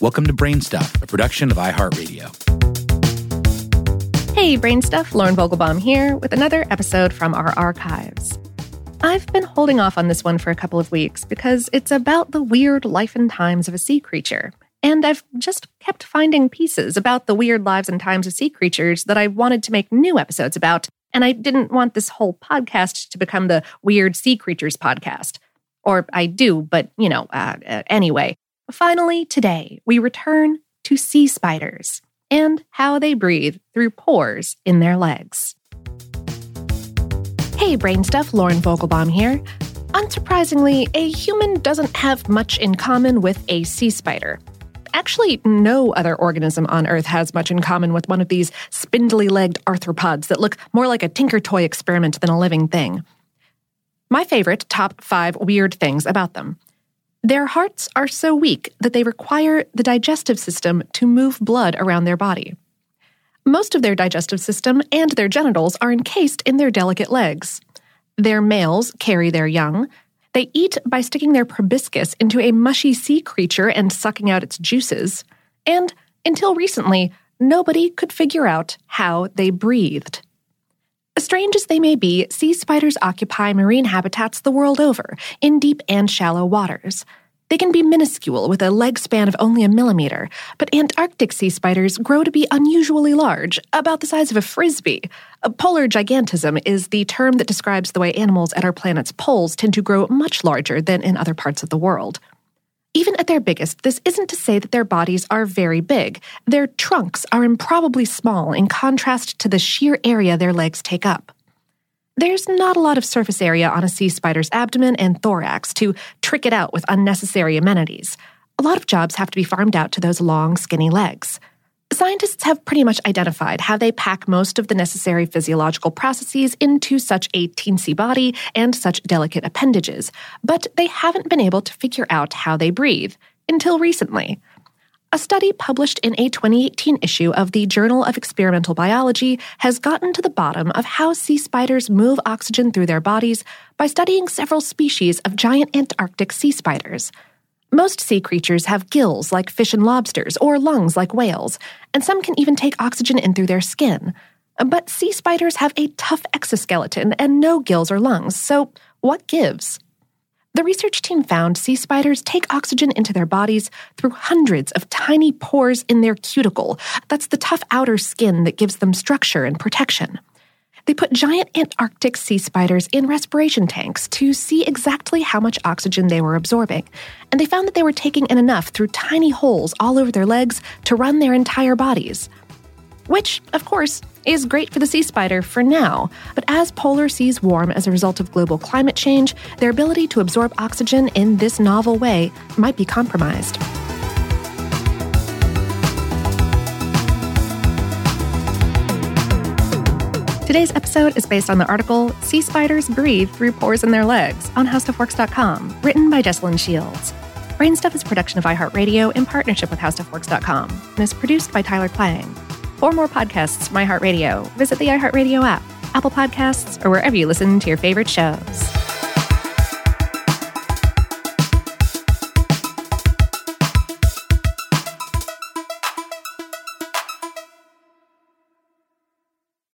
Welcome to Brainstuff, a production of iHeartRadio. Hey, Brainstuff, Lauren Vogelbaum here with another episode from our archives. I've been holding off on this one for a couple of weeks because it's about the weird life and times of a sea creature. And I've just kept finding pieces about the weird lives and times of sea creatures that I wanted to make new episodes about. And I didn't want this whole podcast to become the Weird Sea Creatures podcast. Or I do, but you know, uh, anyway. Finally, today, we return to sea spiders and how they breathe through pores in their legs. Hey, brain stuff, Lauren Vogelbaum here. Unsurprisingly, a human doesn't have much in common with a sea spider. Actually, no other organism on Earth has much in common with one of these spindly legged arthropods that look more like a Tinker Toy experiment than a living thing. My favorite top five weird things about them their hearts are so weak that they require the digestive system to move blood around their body. Most of their digestive system and their genitals are encased in their delicate legs. Their males carry their young. They eat by sticking their proboscis into a mushy sea creature and sucking out its juices. And until recently, nobody could figure out how they breathed. Strange as they may be, sea spiders occupy marine habitats the world over, in deep and shallow waters. They can be minuscule with a leg span of only a millimeter, but Antarctic sea spiders grow to be unusually large, about the size of a frisbee. Polar gigantism is the term that describes the way animals at our planet's poles tend to grow much larger than in other parts of the world. Even at their biggest, this isn't to say that their bodies are very big. Their trunks are improbably small in contrast to the sheer area their legs take up. There's not a lot of surface area on a sea spider's abdomen and thorax to trick it out with unnecessary amenities. A lot of jobs have to be farmed out to those long, skinny legs. Scientists have pretty much identified how they pack most of the necessary physiological processes into such a teensy body and such delicate appendages, but they haven't been able to figure out how they breathe until recently. A study published in a 2018 issue of the Journal of Experimental Biology has gotten to the bottom of how sea spiders move oxygen through their bodies by studying several species of giant Antarctic sea spiders. Most sea creatures have gills like fish and lobsters, or lungs like whales, and some can even take oxygen in through their skin. But sea spiders have a tough exoskeleton and no gills or lungs, so what gives? The research team found sea spiders take oxygen into their bodies through hundreds of tiny pores in their cuticle. That's the tough outer skin that gives them structure and protection. They put giant Antarctic sea spiders in respiration tanks to see exactly how much oxygen they were absorbing, and they found that they were taking in enough through tiny holes all over their legs to run their entire bodies. Which, of course, is great for the sea spider for now, but as polar seas warm as a result of global climate change, their ability to absorb oxygen in this novel way might be compromised. Today's episode is based on the article Sea Spiders Breathe Through Pores in Their Legs on HowStuffWorks.com, written by Jesslyn Shields. Brainstuff is a production of iHeartRadio in partnership with HowStuffWorks.com and is produced by Tyler Klang. For more podcasts from iHeartRadio, visit the iHeartRadio app, Apple Podcasts, or wherever you listen to your favorite shows.